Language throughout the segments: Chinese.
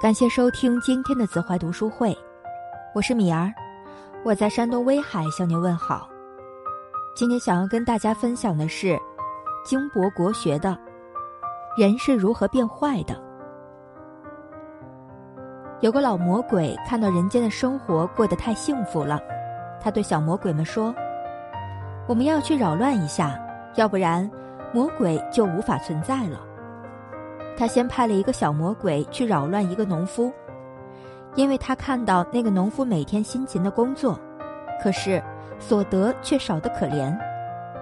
感谢收听今天的子怀读书会，我是米儿，我在山东威海向您问好。今天想要跟大家分享的是经博国学的《人是如何变坏的》。有个老魔鬼看到人间的生活过得太幸福了，他对小魔鬼们说：“我们要去扰乱一下，要不然魔鬼就无法存在了。”他先派了一个小魔鬼去扰乱一个农夫，因为他看到那个农夫每天辛勤的工作，可是所得却少得可怜，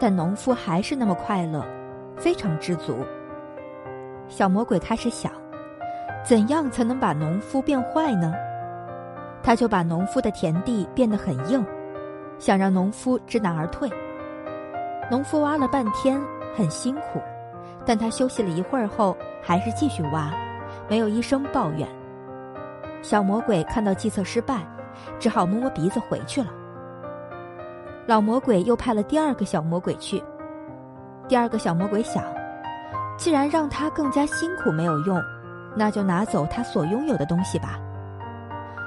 但农夫还是那么快乐，非常知足。小魔鬼开始想，怎样才能把农夫变坏呢？他就把农夫的田地变得很硬，想让农夫知难而退。农夫挖了半天，很辛苦，但他休息了一会儿后。还是继续挖，没有一声抱怨。小魔鬼看到计策失败，只好摸摸鼻子回去了。老魔鬼又派了第二个小魔鬼去。第二个小魔鬼想，既然让他更加辛苦没有用，那就拿走他所拥有的东西吧。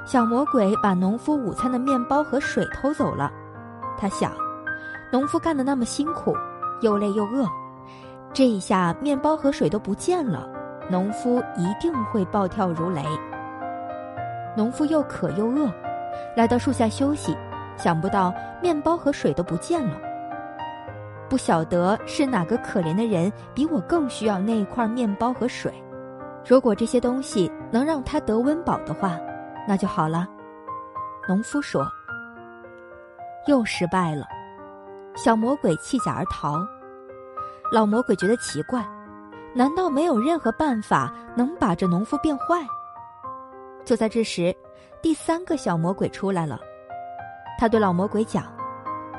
小魔鬼把农夫午餐的面包和水偷走了。他想，农夫干的那么辛苦，又累又饿。这一下，面包和水都不见了，农夫一定会暴跳如雷。农夫又渴又饿，来到树下休息，想不到面包和水都不见了。不晓得是哪个可怜的人比我更需要那一块面包和水。如果这些东西能让他得温饱的话，那就好了。农夫说：“又失败了。”小魔鬼弃甲而逃。老魔鬼觉得奇怪，难道没有任何办法能把这农夫变坏？就在这时，第三个小魔鬼出来了。他对老魔鬼讲：“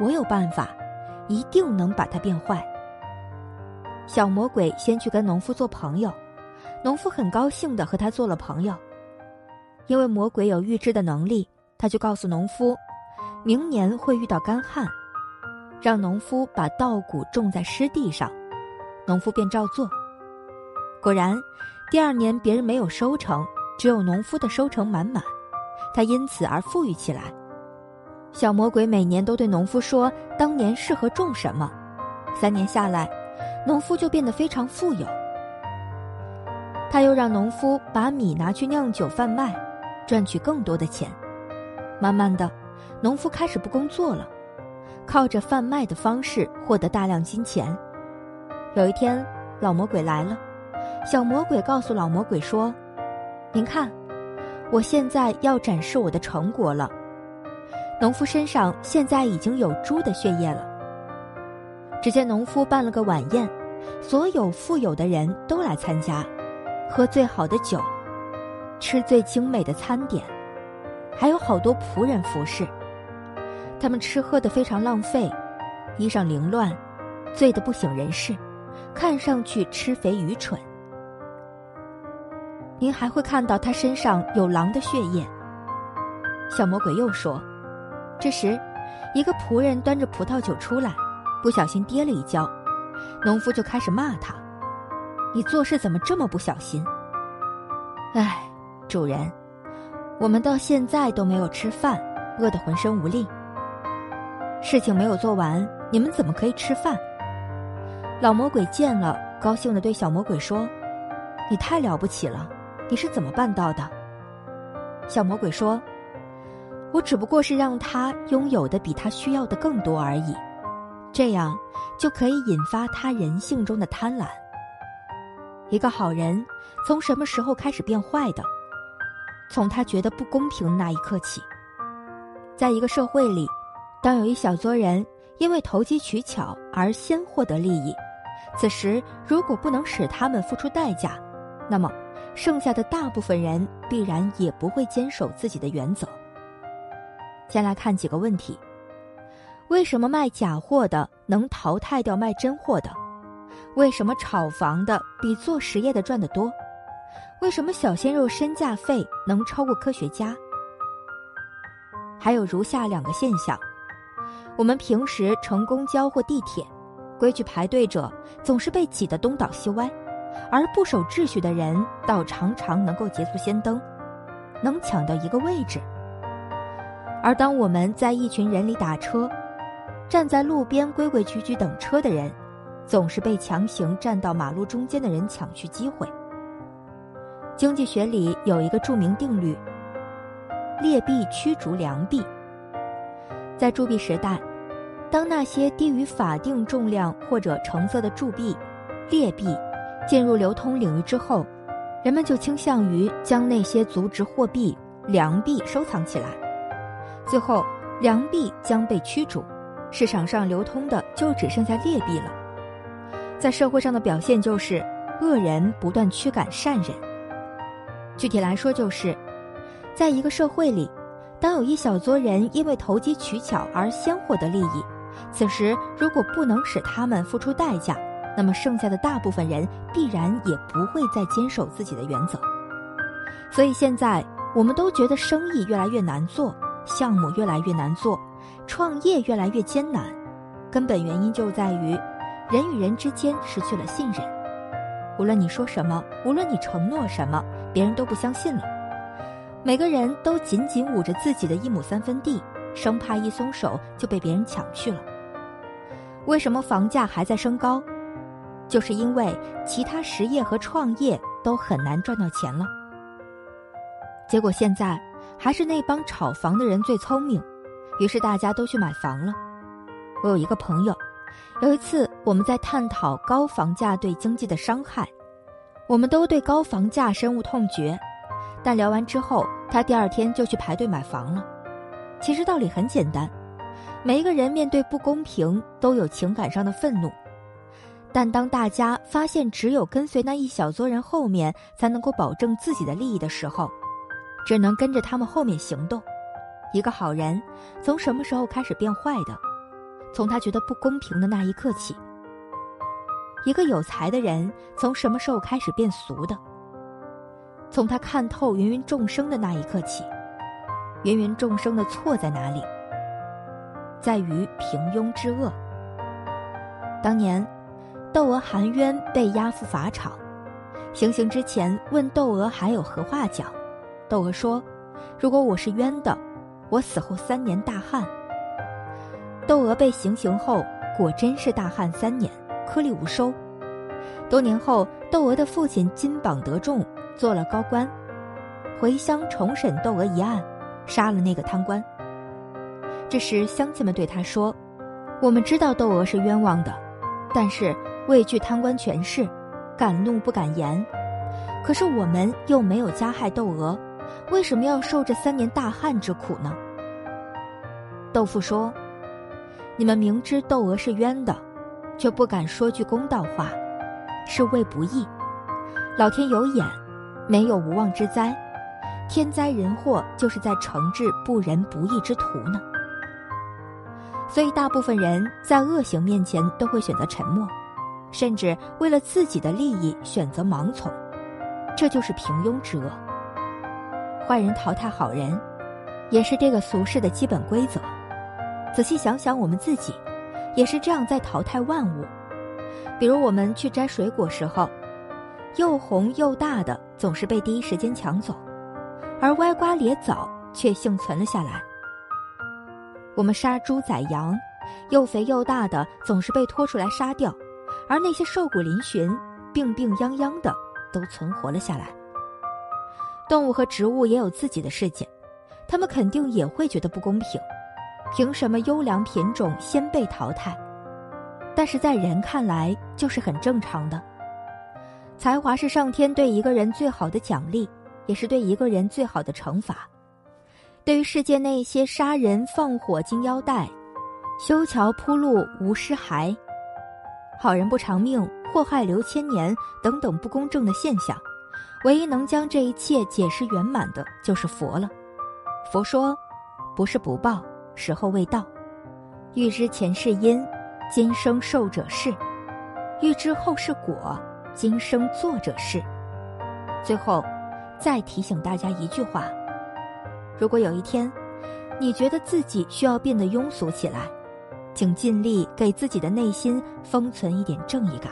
我有办法，一定能把他变坏。”小魔鬼先去跟农夫做朋友，农夫很高兴的和他做了朋友。因为魔鬼有预知的能力，他就告诉农夫，明年会遇到干旱，让农夫把稻谷种在湿地上。农夫便照做。果然，第二年别人没有收成，只有农夫的收成满满，他因此而富裕起来。小魔鬼每年都对农夫说当年适合种什么，三年下来，农夫就变得非常富有。他又让农夫把米拿去酿酒贩卖，赚取更多的钱。慢慢的，农夫开始不工作了，靠着贩卖的方式获得大量金钱。有一天，老魔鬼来了。小魔鬼告诉老魔鬼说：“您看，我现在要展示我的成果了。农夫身上现在已经有猪的血液了。”只见农夫办了个晚宴，所有富有的人都来参加，喝最好的酒，吃最精美的餐点，还有好多仆人服侍。他们吃喝的非常浪费，衣裳凌乱，醉得不省人事。看上去吃肥愚蠢，您还会看到他身上有狼的血液。小魔鬼又说：“这时，一个仆人端着葡萄酒出来，不小心跌了一跤，农夫就开始骂他：‘你做事怎么这么不小心？’哎，主人，我们到现在都没有吃饭，饿得浑身无力。事情没有做完，你们怎么可以吃饭？”老魔鬼见了，高兴的对小魔鬼说：“你太了不起了，你是怎么办到的？”小魔鬼说：“我只不过是让他拥有的比他需要的更多而已，这样就可以引发他人性中的贪婪。一个好人从什么时候开始变坏的？从他觉得不公平那一刻起。在一个社会里，当有一小撮人因为投机取巧而先获得利益。”此时，如果不能使他们付出代价，那么剩下的大部分人必然也不会坚守自己的原则。先来看几个问题：为什么卖假货的能淘汰掉卖真货的？为什么炒房的比做实业的赚得多？为什么小鲜肉身价费能超过科学家？还有如下两个现象：我们平时乘公交或地铁。规矩排队者总是被挤得东倒西歪，而不守秩序的人倒常常能够捷足先登，能抢到一个位置。而当我们在一群人里打车，站在路边规规矩矩等车的人，总是被强行站到马路中间的人抢去机会。经济学里有一个著名定律：劣币驱逐良币。在铸币时代，当那些低于法定重量或者成色的铸币、劣币进入流通领域之后，人们就倾向于将那些足值货币良币收藏起来。最后，良币将被驱逐，市场上流通的就只剩下劣币了。在社会上的表现就是恶人不断驱赶善人。具体来说，就是在一个社会里。当有一小撮人因为投机取巧而先获得利益，此时如果不能使他们付出代价，那么剩下的大部分人必然也不会再坚守自己的原则。所以现在我们都觉得生意越来越难做，项目越来越难做，创业越来越艰难，根本原因就在于人与人之间失去了信任。无论你说什么，无论你承诺什么，别人都不相信了。每个人都紧紧捂着自己的一亩三分地，生怕一松手就被别人抢去了。为什么房价还在升高？就是因为其他实业和创业都很难赚到钱了。结果现在还是那帮炒房的人最聪明，于是大家都去买房了。我有一个朋友，有一次我们在探讨高房价对经济的伤害，我们都对高房价深恶痛绝。但聊完之后，他第二天就去排队买房了。其实道理很简单，每一个人面对不公平都有情感上的愤怒，但当大家发现只有跟随那一小撮人后面才能够保证自己的利益的时候，只能跟着他们后面行动。一个好人从什么时候开始变坏的？从他觉得不公平的那一刻起。一个有才的人从什么时候开始变俗的？从他看透芸芸众生的那一刻起，芸芸众生的错在哪里？在于平庸之恶。当年，窦娥含冤被押赴法场，行刑之前问窦娥还有何话讲，窦娥说：“如果我是冤的，我死后三年大旱。”窦娥被行刑后，果真是大旱三年，颗粒无收。多年后，窦娥的父亲金榜得中。做了高官，回乡重审窦娥一案，杀了那个贪官。这时乡亲们对他说：“我们知道窦娥是冤枉的，但是畏惧贪官权势，敢怒不敢言。可是我们又没有加害窦娥，为什么要受这三年大旱之苦呢？”窦父说：“你们明知窦娥是冤的，却不敢说句公道话，是为不义。老天有眼。”没有无妄之灾，天灾人祸就是在惩治不仁不义之徒呢。所以，大部分人在恶行面前都会选择沉默，甚至为了自己的利益选择盲从，这就是平庸之恶。坏人淘汰好人，也是这个俗世的基本规则。仔细想想，我们自己也是这样在淘汰万物。比如，我们去摘水果时候。又红又大的总是被第一时间抢走，而歪瓜裂枣却幸存了下来。我们杀猪宰羊，又肥又大的总是被拖出来杀掉，而那些瘦骨嶙峋、病病殃殃的都存活了下来。动物和植物也有自己的世界，它们肯定也会觉得不公平，凭什么优良品种先被淘汰？但是在人看来，就是很正常的。才华是上天对一个人最好的奖励，也是对一个人最好的惩罚。对于世界那些杀人放火金腰带、修桥铺路无尸骸、好人不长命、祸害留千年等等不公正的现象，唯一能将这一切解释圆满的，就是佛了。佛说：“不是不报，时候未到；欲知前世因，今生受者是；欲知后世果。”今生作者是。最后，再提醒大家一句话：如果有一天，你觉得自己需要变得庸俗起来，请尽力给自己的内心封存一点正义感。